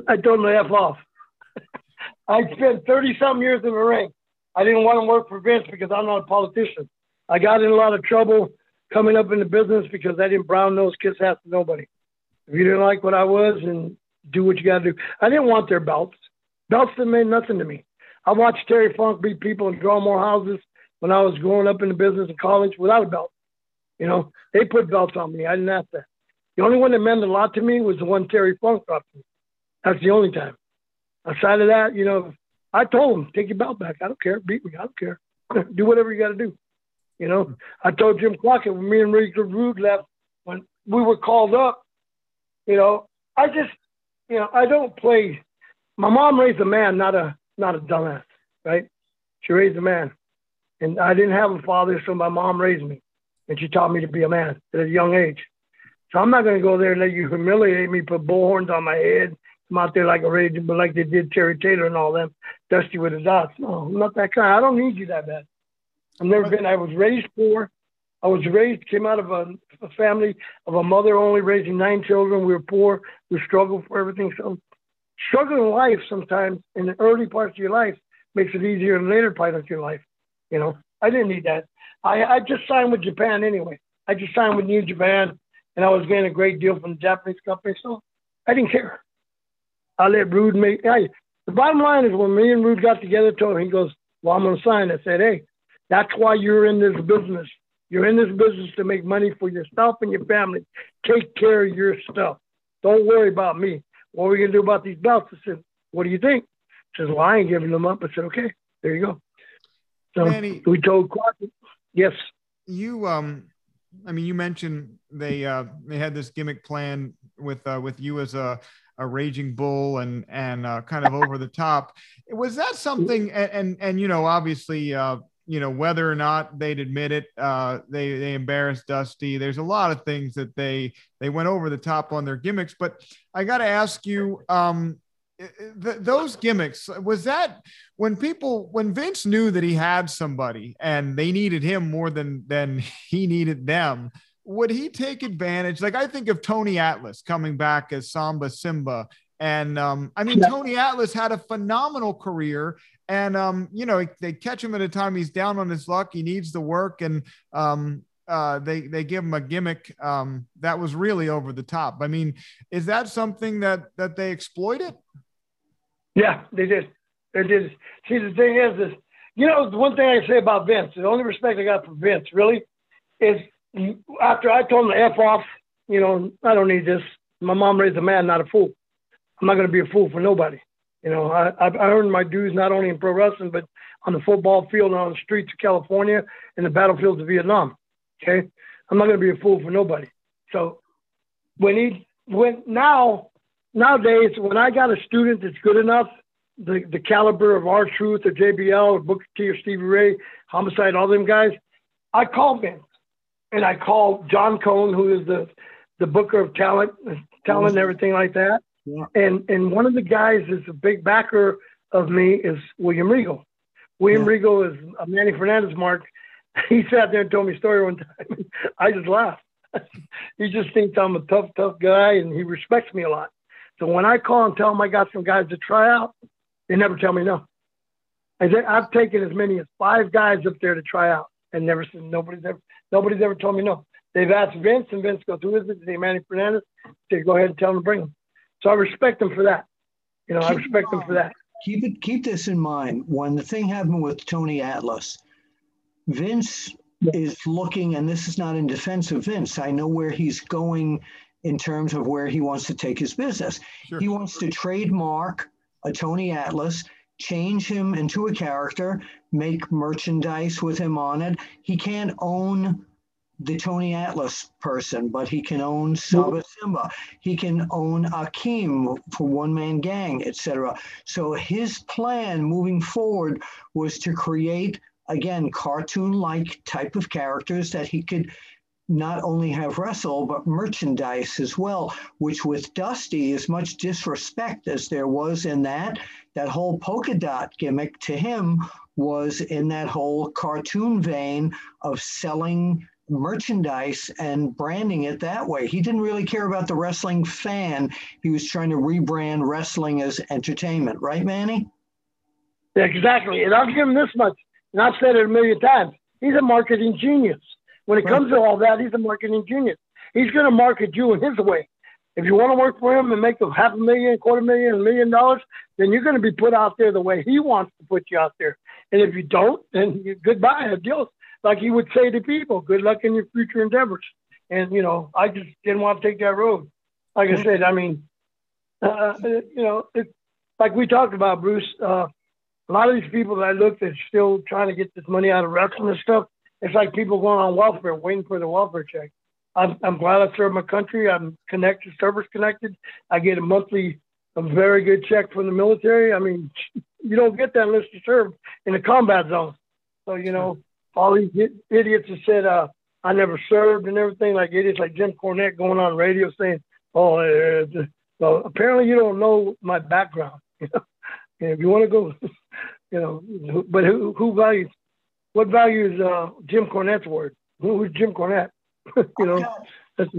I him to F off. I spent 30 something years in the ring. I didn't want to work for Vince because I'm not a politician. I got in a lot of trouble coming up in the business because I didn't brown nose kiss half to nobody. If you didn't like what I was, and do what you got to do. I didn't want their belts. Belts didn't mean nothing to me. I watched Terry Funk beat people and draw more houses when I was growing up in the business in college without a belt. You know, they put belts on me. I didn't have that. The only one that meant a lot to me was the one Terry Funk dropped me. That's the only time. Outside of that, you know, I told him, take your belt back. I don't care. Beat me. I don't care. do whatever you got to do. You know, I told Jim Crockett when me and Rick Rude left, when we were called up You know, I just, you know, I don't play. My mom raised a man, not a not a dumbass, right? She raised a man, and I didn't have a father, so my mom raised me, and she taught me to be a man at a young age. So I'm not going to go there and let you humiliate me, put bullhorns on my head, come out there like a rage, but like they did Terry Taylor and all them, Dusty with the dots. No, I'm not that kind. I don't need you that bad. I've never been. I was raised poor. I was raised, came out of a, a family of a mother only raising nine children. We were poor. We struggled for everything. So, struggling life sometimes in the early parts of your life makes it easier in later parts of your life. You know, I didn't need that. I, I just signed with Japan anyway. I just signed with New Japan, and I was getting a great deal from the Japanese company, so I didn't care. I let Rude make. I, the bottom line is when me and Rude got together, told him he goes, "Well, I'm going to sign." I said, "Hey, that's why you're in this business. You're in this business to make money for yourself and your family. Take care of your stuff. Don't worry about me. What are we gonna do about these belts?" I said, "What do you think?" He says, "Well, I ain't giving them up." I said, "Okay, there you go." So Manny, we told Crockett, "Yes." You um, I mean, you mentioned they uh they had this gimmick plan with uh with you as a a raging bull and and uh, kind of over the top. Was that something? And and, and you know, obviously, uh, you know, whether or not they'd admit it, uh, they they embarrassed Dusty. There's a lot of things that they they went over the top on their gimmicks. But I got to ask you, um, th- those gimmicks was that when people when Vince knew that he had somebody and they needed him more than than he needed them would he take advantage? Like I think of Tony Atlas coming back as Saba Simba. And um, I mean, yeah. Tony Atlas had a phenomenal career. And, um, you know, they catch him at a time he's down on his luck. He needs the work. And um, uh, they, they give him a gimmick um, that was really over the top. I mean, is that something that, that they exploited? Yeah, they did. They did. See, the thing is, is, you know, the one thing I say about Vince, the only respect I got for Vince really is after I told him to F off, you know, I don't need this. My mom raised a man, not a fool. I'm not going to be a fool for nobody. You know, I, I've earned my dues not only in pro wrestling, but on the football field and on the streets of California and the battlefields of Vietnam. Okay. I'm not going to be a fool for nobody. So when he, when now, nowadays, when I got a student that's good enough, the, the caliber of R-Truth or JBL or Booker T or Stevie Ray, Homicide, all them guys, I call Vince and I called John Cone, who is the the booker of talent, talent and everything like that. Yeah. And and one of the guys is a big backer of me is William Regal. William yeah. Regal is a Manny Fernandez mark. He sat there and told me a story one time. I just laughed. he just thinks I'm a tough, tough guy, and he respects me a lot. So when I call and tell him I got some guys to try out, they never tell me no. I I've taken as many as five guys up there to try out, and never said nobody's ever Nobody's ever told me no. They've asked Vince, and Vince goes, "Who is it?" They say Manny Fernandez. They go ahead and tell him to bring him. So I respect them for that. You know, keep I respect them for that. Keep it. Keep this in mind. When the thing happened with Tony Atlas, Vince yeah. is looking, and this is not in defense of Vince. I know where he's going in terms of where he wants to take his business. Sure. He wants to trademark a Tony Atlas change him into a character, make merchandise with him on it. He can't own the Tony Atlas person, but he can own Saba Simba. He can own Akeem for One Man Gang, etc. So his plan moving forward was to create again cartoon-like type of characters that he could not only have wrestle but merchandise as well which with dusty as much disrespect as there was in that that whole polka dot gimmick to him was in that whole cartoon vein of selling merchandise and branding it that way. He didn't really care about the wrestling fan. He was trying to rebrand wrestling as entertainment, right, Manny? Yeah, exactly. And I'll give him this much, and I've said it a million times. He's a marketing genius. When it comes to all that, he's a marketing genius. He's going to market you in his way. If you want to work for him and make a half a million, quarter million, a million dollars, then you're going to be put out there the way he wants to put you out there. And if you don't, then you, goodbye, adios. Like he would say to people, good luck in your future endeavors. And, you know, I just didn't want to take that road. Like I said, I mean, uh, you know, it, like we talked about, Bruce, uh, a lot of these people that I looked at still trying to get this money out of wrestling and stuff, it's like people going on welfare, waiting for the welfare check. I'm, I'm glad I served my country. I'm connected, service connected. I get a monthly, a very good check from the military. I mean, you don't get that unless you serve in a combat zone. So, you know, all these idiots that said, uh, I never served and everything, like idiots like Jim Cornette going on radio saying, oh, uh, well, apparently you don't know my background. If you want to go, you know, but who, who values, what values uh, Jim Cornette's word? Who is Jim Cornette? you know, that's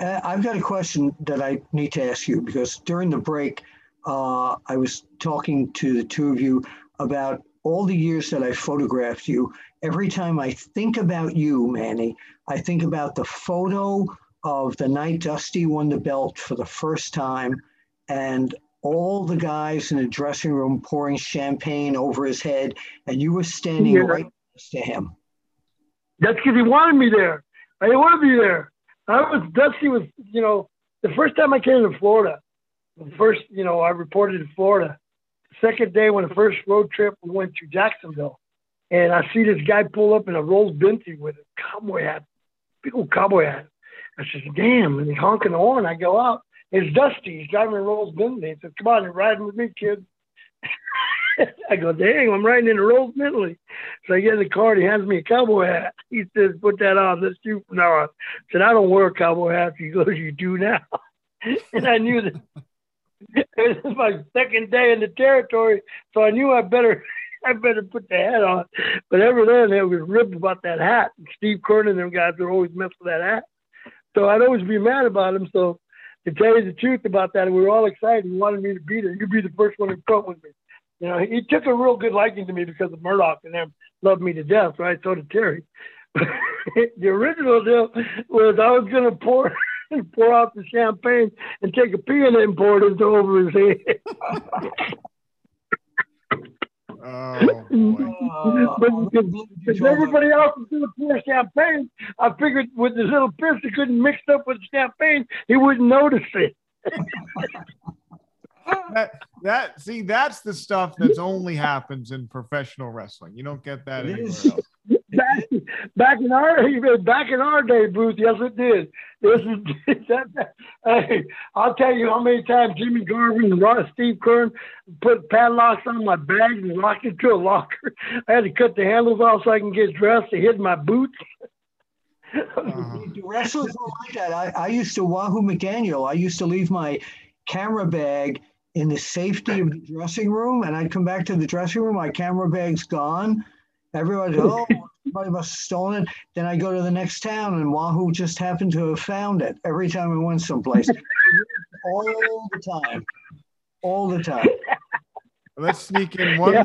uh, I've got a question that I need to ask you because during the break, uh, I was talking to the two of you about all the years that I photographed you. Every time I think about you, Manny, I think about the photo of the night Dusty won the belt for the first time and all the guys in the dressing room pouring champagne over his head, and you were standing yeah. right next to him. That's because he wanted me there. I didn't want to be there. I was Dusty was, you know, the first time I came to Florida, the first, you know, I reported in Florida. The second day when the first road trip we went to Jacksonville, and I see this guy pull up in a Rolls Bentley with a cowboy hat, big old cowboy hat. I says, "Damn!" And he's honking the horn. I go out. It's Dusty. He's driving a Rolls Bentley. He says, "Come on, you're riding with me, kid." I go, dang, I'm riding in a Rolls Bentley. So I get in the car and he hands me a cowboy hat. He says, put that on. Let's shoot from now on. I said, I don't wear a cowboy hat. He goes, you do now. and I knew that it was my second day in the territory. So I knew I better I better put the hat on. But ever then, it was ribbed about that hat. Steve Keirn and them guys would always mess with that hat. So I'd always be mad about him. So to tell you the truth about that, we were all excited. He wanted me to be there. You'd be the first one in front with me. You know, he took a real good liking to me because of Murdoch and them loved me to death, right? So did Terry. the original deal was I was going to pour pour out the champagne and take a pee in it and pour it over his head. Oh, mm-hmm. oh, but because everybody else was doing to pour champagne, I figured with this little piss that couldn't mix up with the champagne, he wouldn't notice it. That that see that's the stuff that's only happens in professional wrestling. You don't get that anywhere else. Back, back in our back in our day, Bruce. Yes, it did. This is that, hey, I'll tell you how many times Jimmy Garvin and Steve Keirn put padlocks on my bags and locked it to a locker. I had to cut the handles off so I can get dressed. to hid my boots. Uh-huh. Wrestlers were like that. I, I used to Wahoo McDaniel. I used to leave my camera bag in the safety of the dressing room, and I'd come back to the dressing room, my camera bag's gone. Everybody, oh, somebody must have stolen it. Then I go to the next town, and Wahoo just happened to have found it every time we went someplace. all the time. All the time. Let's sneak in one yeah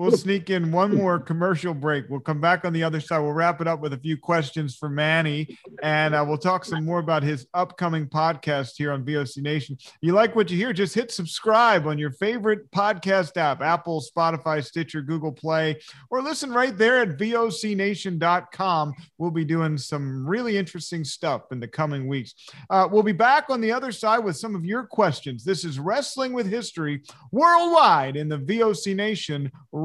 we'll sneak in one more commercial break. We'll come back on the other side. We'll wrap it up with a few questions for Manny, and uh, we'll talk some more about his upcoming podcast here on VOC Nation. If You like what you hear? Just hit subscribe on your favorite podcast app Apple, Spotify, Stitcher, Google Play, or listen right there at VOCNation.com. We'll be doing some really interesting stuff in the coming weeks. Uh, we'll be back on the other side with some of your questions. This is Wrestling with History worldwide in the VOC Nation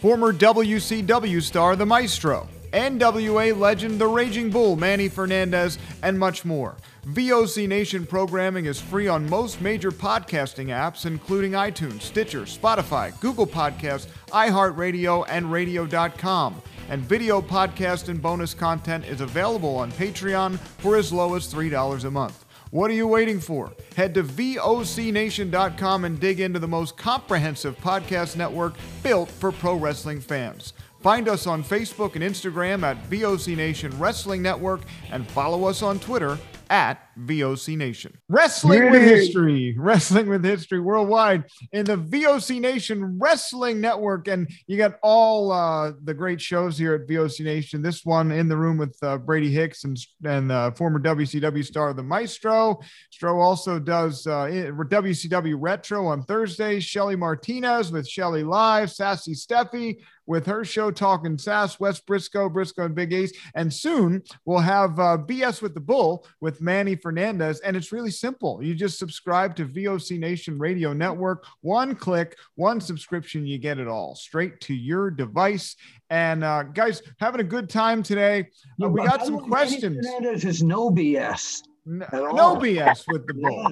former WCW star The Maestro, NWA legend The Raging Bull Manny Fernandez, and much more. VOC Nation programming is free on most major podcasting apps, including iTunes, Stitcher, Spotify, Google Podcasts, iHeartRadio, and Radio.com. And video podcast and bonus content is available on Patreon for as low as $3 a month. What are you waiting for? Head to VOCNation.com and dig into the most comprehensive podcast network built for pro wrestling fans. Find us on Facebook and Instagram at VOC Nation Wrestling Network and follow us on Twitter at VOC Nation. Wrestling with History, Wrestling with History Worldwide in the VOC Nation Wrestling Network. And you got all uh, the great shows here at VOC Nation. This one in the room with uh, Brady Hicks and, and uh, former WCW star, the Maestro. Stro also does uh, WCW Retro on Thursdays. Shelly Martinez with Shelly Live, Sassy Steffi with her show Talking Sass, Wes Brisco, Brisco and Big Ace. And soon we'll have uh, BS with the Bull with Manny Fernandez. And it's really simple. You just subscribe to VOC Nation Radio Network. One click, one subscription, you get it all straight to your device. And uh, guys, having a good time today. Uh, we got some questions. Manny Fernandez is no BS. No, no BS with the bull.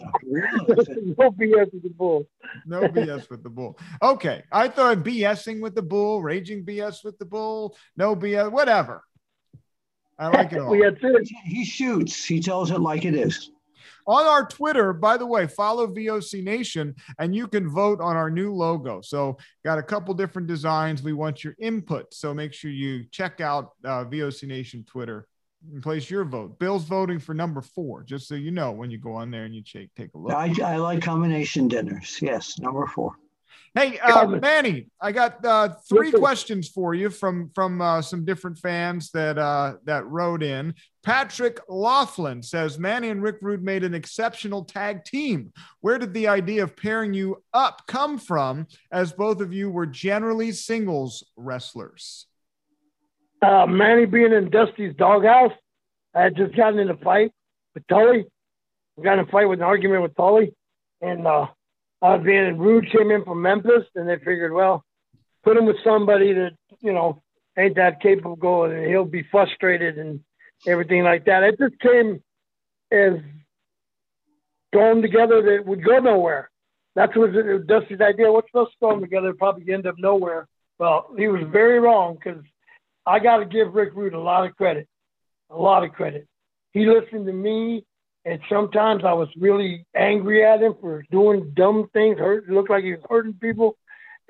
No BS with the bull. no BS with the bull. Okay. I thought BSing with the bull, raging BS with the bull, no BS, whatever. I like it all. we had. He shoots. He tells it like it is. On our Twitter, by the way, follow VOC Nation and you can vote on our new logo. So, got a couple different designs. We want your input. So, make sure you check out uh, VOC Nation Twitter and place your vote. Bill's voting for number four, just so you know when you go on there and you take take a look. I, I like combination dinners. Yes, number four. Hey, uh, Manny, I got uh, three questions for you from from uh, some different fans that uh, that wrote in. Patrick Laughlin says Manny and Rick Rude made an exceptional tag team. Where did the idea of pairing you up come from, as both of you were generally singles wrestlers? uh, Manny being in Dusty's doghouse, I had just gotten in a fight with Tully. I got in a fight with an argument with Tully, and uh, was rude. Came in from Memphis, and they figured, well, put him with somebody that you know ain't that capable, and he'll be frustrated and everything like that. It just came as thrown together that would go nowhere. That's what Dusty's idea. What's to throw together? Probably end up nowhere. Well, he was very wrong because I got to give Rick Rude a lot of credit, a lot of credit. He listened to me, and sometimes I was really angry at him for doing dumb things. Hurt, looked like he was hurting people,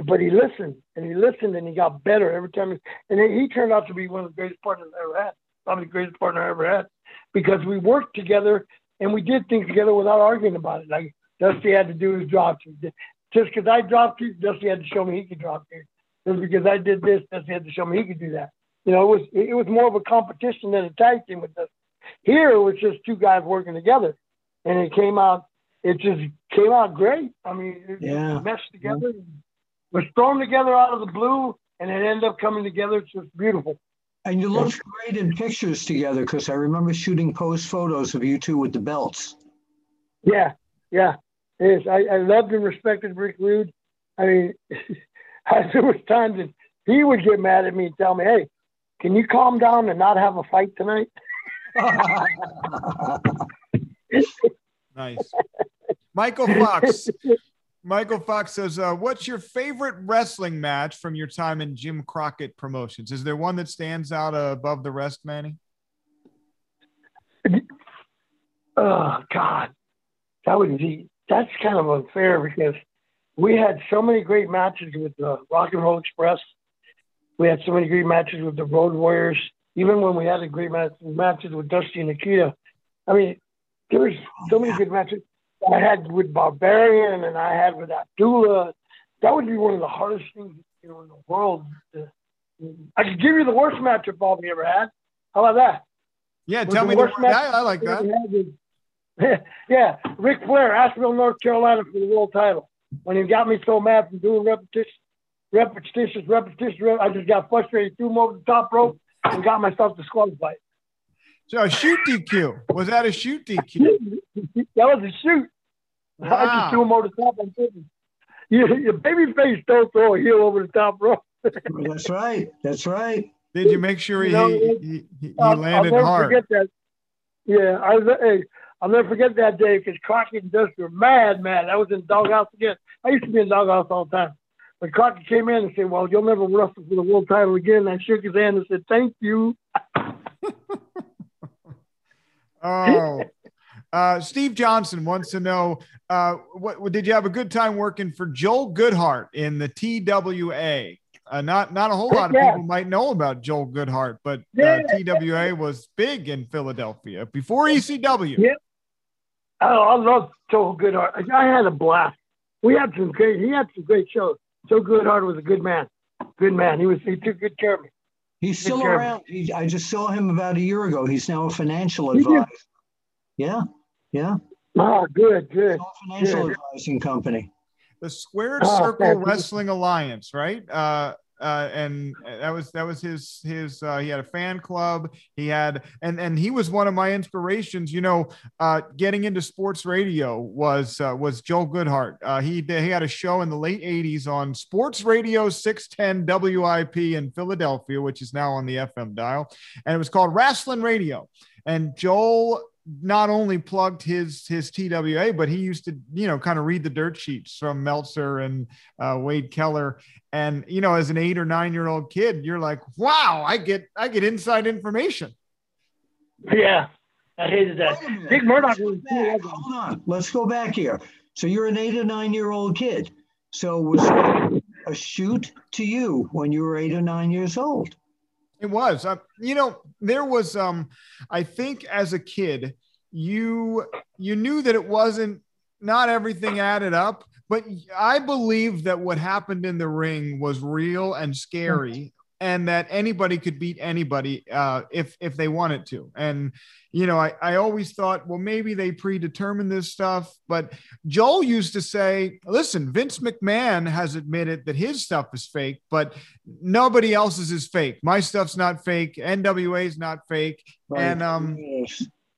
but he listened and he listened and he got better every time. He, and he turned out to be one of the greatest partners I ever had, probably the greatest partner I ever had, because we worked together and we did things together without arguing about it. Like Dusty had to do his drop kick. Just because I dropped kick, Dusty had to show me he could drop kick. Just because I did this, Dusty had to show me he could do that. You know, it was it was more of a competition than a tag team with us. Here it was just two guys working together, and it came out. It just came out great. I mean, it Yeah. meshed together. Was thrown together out of the blue, and it ended up coming together. It's just beautiful. And you looked great in pictures together because I remember shooting post photos of you two with the belts. Yeah, yeah. It is. I, I loved and respected Rick Rude. I mean, there was times that he would get mad at me and tell me, "Hey, can you calm down and not have a fight tonight?" Nice. Michael Fox. Michael Fox says, uh, "What's your favorite wrestling match from your time in Jim Crockett Promotions? Is there one that stands out uh, above the rest, Manny?" Oh God, that would be that's kind of unfair because we had so many great matches with the Rock and Roll Express. We had so many great matches with the Road Warriors. Even when we had a great match, matches with Dusty and Nikita, I mean, there was oh, so many good matches. I had with Barbarian and I had with Abdullah. That would be one of the hardest things you know in the world. to- I could give you the worst matchup Bobby ever had. How about that? Yeah, tell the me. The, worst match yeah, I like that. yeah, Ric Flair, Asheville, North Carolina for the world title. When he got me so mad from doing repetition, repetitious, repetition, rep- I just got frustrated, threw him over the top rope, and got myself disqualified. So a shoot DQ was that a shoot DQ? that was a shoot. Wow. I just ah. threw him over the top on purpose. You, your baby face don't throw a heel over the top rope. That's right. That's right. Did you make sure he You know, he, he, he I'll- landed I'll never hard? Forget that. Yeah, I was, hey, I'll never forget that day because Crockett and Dusty were mad, mad. I was in doghouse again. I used to be in doghouse all the time. But Crockett came in and said, "Well, you'll never wrestle for the world title again." And I shook his hand and said, "Thank you." Oh, uh, Steve Johnson wants to know uh, what, what did you have a good time working for Joel Goodhart in the TWA? Uh, not not a whole lot of Yeah. people might know about Joel Goodhart, but uh, Yeah. TWA was big in Philadelphia before ECW. Yeah. I, I love Joe Goodhart. I had a blast. We had some great. He had some great shows. Joe Goodhart was a good man. Good man. He was. He took good care of me. He's still around. He, I just saw him about a year ago. He's now a financial advisor. Yeah, yeah. Oh, good, good. financial good. advising company. The Squared oh, Circle Wrestling Alliance, right? Uh, uh, and that was that was his his uh, he had a fan club. He had and and he was one of my inspirations you know uh, getting into sports radio was uh, was Joel Goodhart. Uh, he he had a show in the late 80s on sports radio 610 WIP in Philadelphia which is now on the FM dial and it was called Wrestling Radio. And Joel not only plugged his his TWA, but he used to you know kind of read the dirt sheets from Meltzer and uh, Wade Keller. And you know, as an eight or nine year old kid, you're like, wow, I get I get inside information. Yeah, I hated that. Dick Murdoch was Hold on, let's go back here. So you're an eight or nine year old kid. So was a shoot to you when you were eight or nine years old? It was. Uh, you know, there was um I think as a kid, you you knew that it wasn't not everything added up, but I believe that what happened in the ring was real and scary and that anybody could beat anybody uh, if if they wanted to. And you know, I, I always thought, well, maybe they predetermined this stuff. But Joel used to say, listen, Vince McMahon has admitted that his stuff is fake, but nobody else's is fake. My stuff's not fake. NWA is not fake. Right. And um,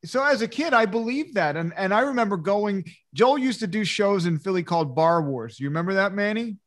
so as a kid, I believed that. And and I remember going, Joel used to do shows in Philly called Bar Wars. You remember that, Manny?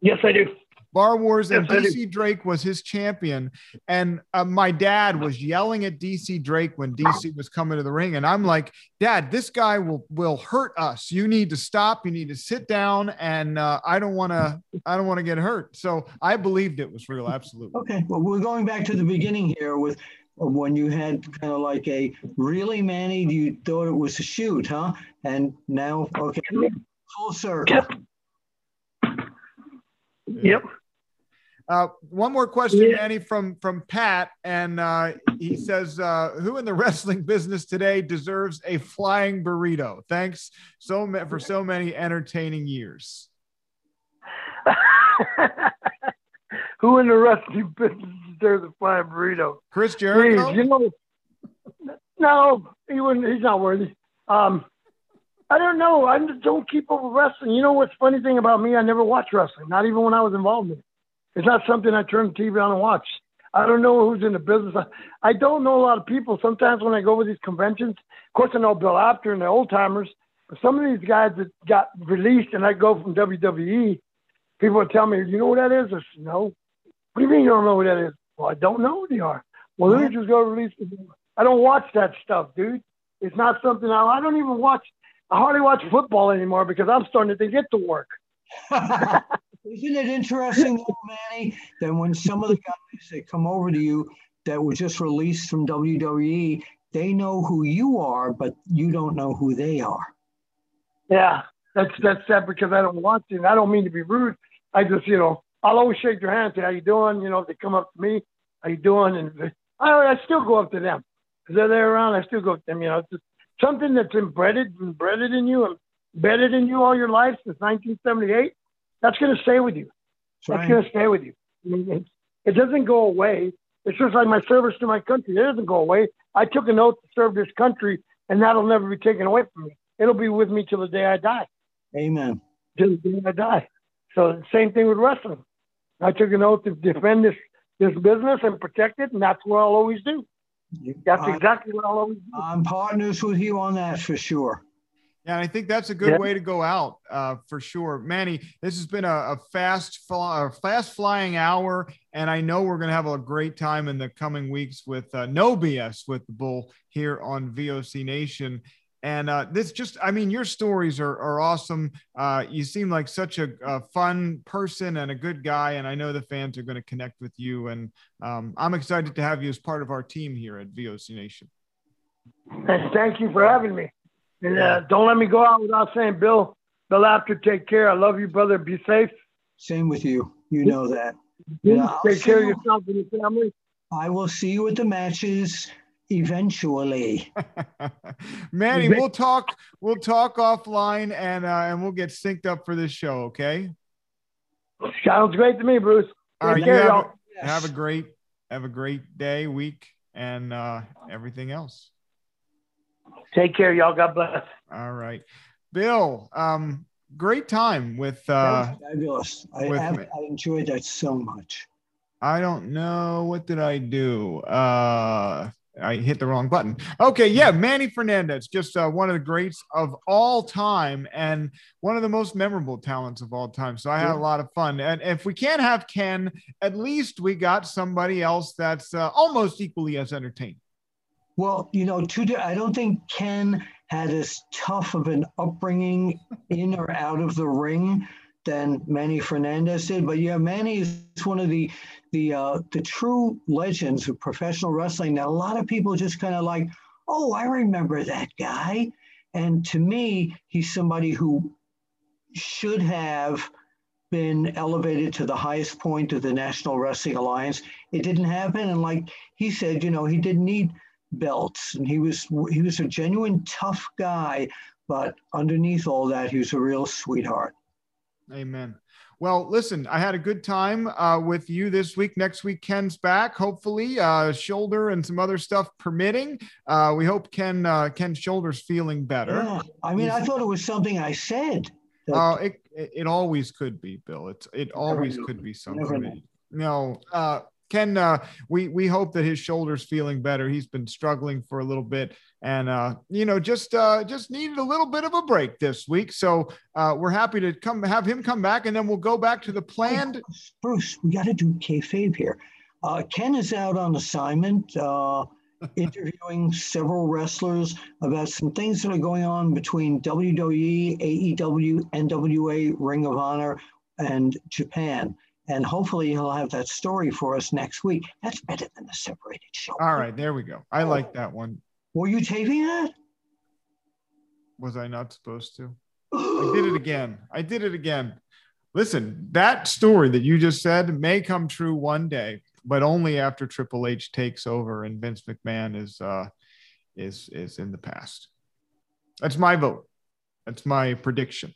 Yes, I do. Bar Wars, and DC Drake was his champion. And uh, my dad was yelling at DC Drake when DC was coming to the ring, and I'm like, Dad, this guy will will hurt us. You need to stop. You need to sit down, and uh, I don't want to. I don't want to get hurt. So I believed it was real. Absolutely. Okay. Well, we're going back to the beginning here with when you had kind of like a really Manny, you thought it was a shoot, huh? And now, okay, full circle. Yep. Uh, one more question, yeah. Manny, from from Pat, and uh, he says, uh, "Who in the wrestling business today deserves a flying burrito? Thanks so ma- for so many entertaining years." Who in the wrestling business deserves a flying burrito? Chris Jericho. Please, you know, no, he wouldn't. He's not worthy. Um, I don't know. I don't keep up with wrestling. You know what's funny thing about me? I never watched wrestling, not even when I was involved in it. It's not something I turn the TV on and watch. I don't know who's in the business. I, I don't know a lot of people. Sometimes when I go to these conventions, of course I know Bill Apter and the old timers, but some of these guys that got released and I go from WWE, people would tell me, you know what that is? I said, no. What do you mean you don't know what that is? Well, I don't know who they are. Well, let me just go release I don't watch that stuff, dude. It's not something I, I don't even watch. I hardly watch football anymore because I'm starting to get to work. Isn't it interesting, Manny, that when some of the guys that come over to you that were just released from WWE, they know who you are, but you don't know who they are. Yeah, that's that's sad because I don't want to. I don't mean to be rude. I just, you know, I'll always shake their hand, say, "How you doing?" You know, if they come up to me, "How you doing?" And I, I still go up to them because they're there around. I still go up to them. You know, it's just something that's embedded, embedded in you, embedded in you all your life since 1978 that's going to stay with you. That's right. going to stay with you. I mean, it doesn't go away. It's just like my service to my country. It doesn't go away. I took an oath to serve this country, and that'll never be taken away from me. It'll be with me till the day I die. Amen. Till the day I die. So same thing with wrestling. I took an oath to defend this this business and protect it, and that's what I'll always do. That's exactly what I'll always do. I'm partners with you on that for sure. Yeah, and I think that's a good yeah. way to go out uh, for sure. Manny, this has been a, a fast, fly, fast flying hour, and I know we're going to have a great time in the coming weeks with uh, no BS with the Bull here on VOC Nation. And uh, this just, I mean, your stories are, are awesome. Uh, you seem like such a, a, fun person and a good guy. And I know the fans are going to connect with you. And um, I'm excited to have you as part of our team here at VOC Nation. Thank you for having me. And uh, don't let me go out without saying, Bill, Bill Apter, take care. I love you, brother. Be safe. Same with you. You know that. Yeah, take care of yourself and your family. I will see you at the matches eventually. Manny, we'll talk. We'll talk offline, and uh, and we'll get synced up for this show. Okay. Sounds great to me, Bruce. All right. Take You care, have, y'all. a, have a great have a great day, week, and uh, everything else. Take care, y'all. God bless. All right, Bill. Um, great time with. Uh, fabulous. I, with I, me. I enjoyed that so much. I don't know what did I do. Uh, I hit the wrong button. Okay, yeah, Manny Fernandez, just uh, one of the greats of all time and one of the most memorable talents of all time. So I had a lot of fun. And if we can't have Ken, at least we got somebody else that's uh, almost equally as entertaining. Well, you know, two, I don't think Ken had as tough of an upbringing in or out of the ring than Manny Fernandez did. But yeah, Manny is one of the the uh, the true legends of professional wrestling. Now a lot of people just kind of like, oh, I remember that guy. And to me, he's somebody who should have been elevated to the highest point of the National Wrestling Alliance. It didn't happen, and like he said, you know, he didn't need belts, and he was he was a genuine tough guy. But underneath all that, he was a real sweetheart. Amen. Well, listen, I had a good time uh, with you this week. Next week, Ken's back, hopefully, uh, shoulder and some other stuff permitting. Uh, we hope Ken uh, Ken's shoulder's feeling better. Yeah. I mean, I thought it was something I said. Oh, it, it it always could be, Bill. It's it always could be something. No, uh, Ken, uh, we we hope that his shoulder's feeling better. He's been struggling for a little bit, and uh, you know, just uh, just needed a little bit of a break this week. So uh, we're happy to come have him come back, and then we'll go back to the planned. Bruce, we got to do kayfabe here. Uh, Ken is out on assignment, uh, interviewing several wrestlers about some things that are going on between WWE, AEW, NWA, Ring of Honor, and Japan. And hopefully he'll have that story for us next week. That's better than a separated show. All right, there we go. I like that one. Were you taping that? Was I not supposed to? I did it again. I did it again. Listen, that story that you just said may come true one day, but only after Triple H takes over and Vince McMahon is uh is is in the past. That's my vote. That's my prediction.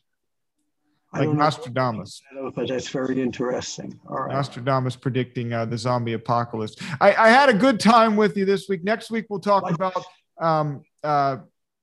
Like don't know. Nostradamus. But that's very interesting. All right. Nostradamus predicting uh, the zombie apocalypse. I, I had a good time with you this week. Next week we'll talk Like- about um, uh,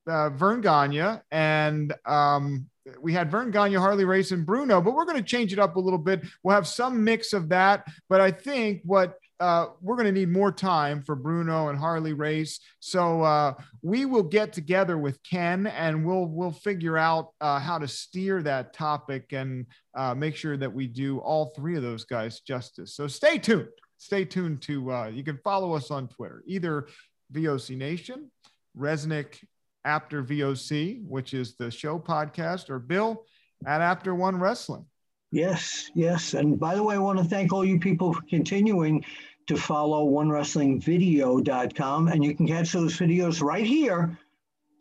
uh, Verne Gagne and um, we had Verne Gagne, Harley Race, and Bruno, but we're going to change it up a little bit. We'll have some mix of that, but I think what uh, we're going to need more time for Bruno and Harley Race. So uh, we will get together with Ken and we'll we'll figure out uh, how to steer that topic and uh, make sure that we do all three of those guys justice. So stay tuned. Stay tuned to. Uh, you can follow us on Twitter, either VOC Nation, Resnick Apter VOC, which is the show podcast, or Bill at Apter One Wrestling. Yes, yes. And by the way, I want to thank all you people for continuing to follow OneWrestlingVideo.com. And you can catch those videos right here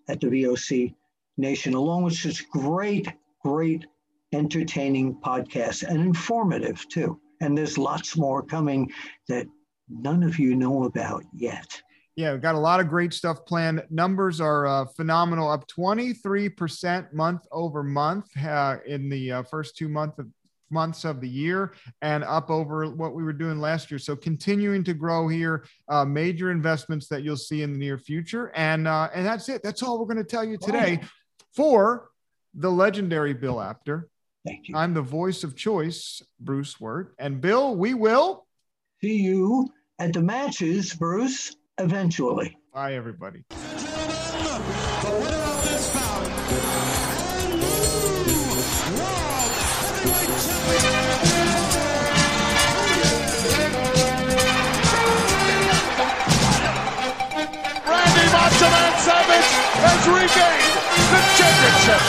at the VOC Nation, along with such great, great entertaining podcasts and informative too. And there's lots more coming that none of you know about yet. Yeah, we've got a lot of great stuff planned. Numbers are uh, phenomenal, up 23% month over month uh, in the uh, first two months of, months of the year and up over what we were doing last year. So continuing to grow here, uh, major investments that you'll see in the near future. And, uh, and that's it. That's all we're going to tell you today for the legendary Bill Apter. Thank you. I'm the voice of choice, Bruce Wirt. And Bill, we will. See you at the matches, Bruce, eventually. Bye, everybody. Regained the championship.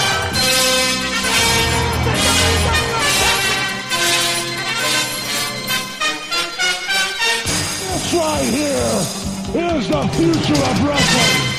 This right here is the future of wrestling.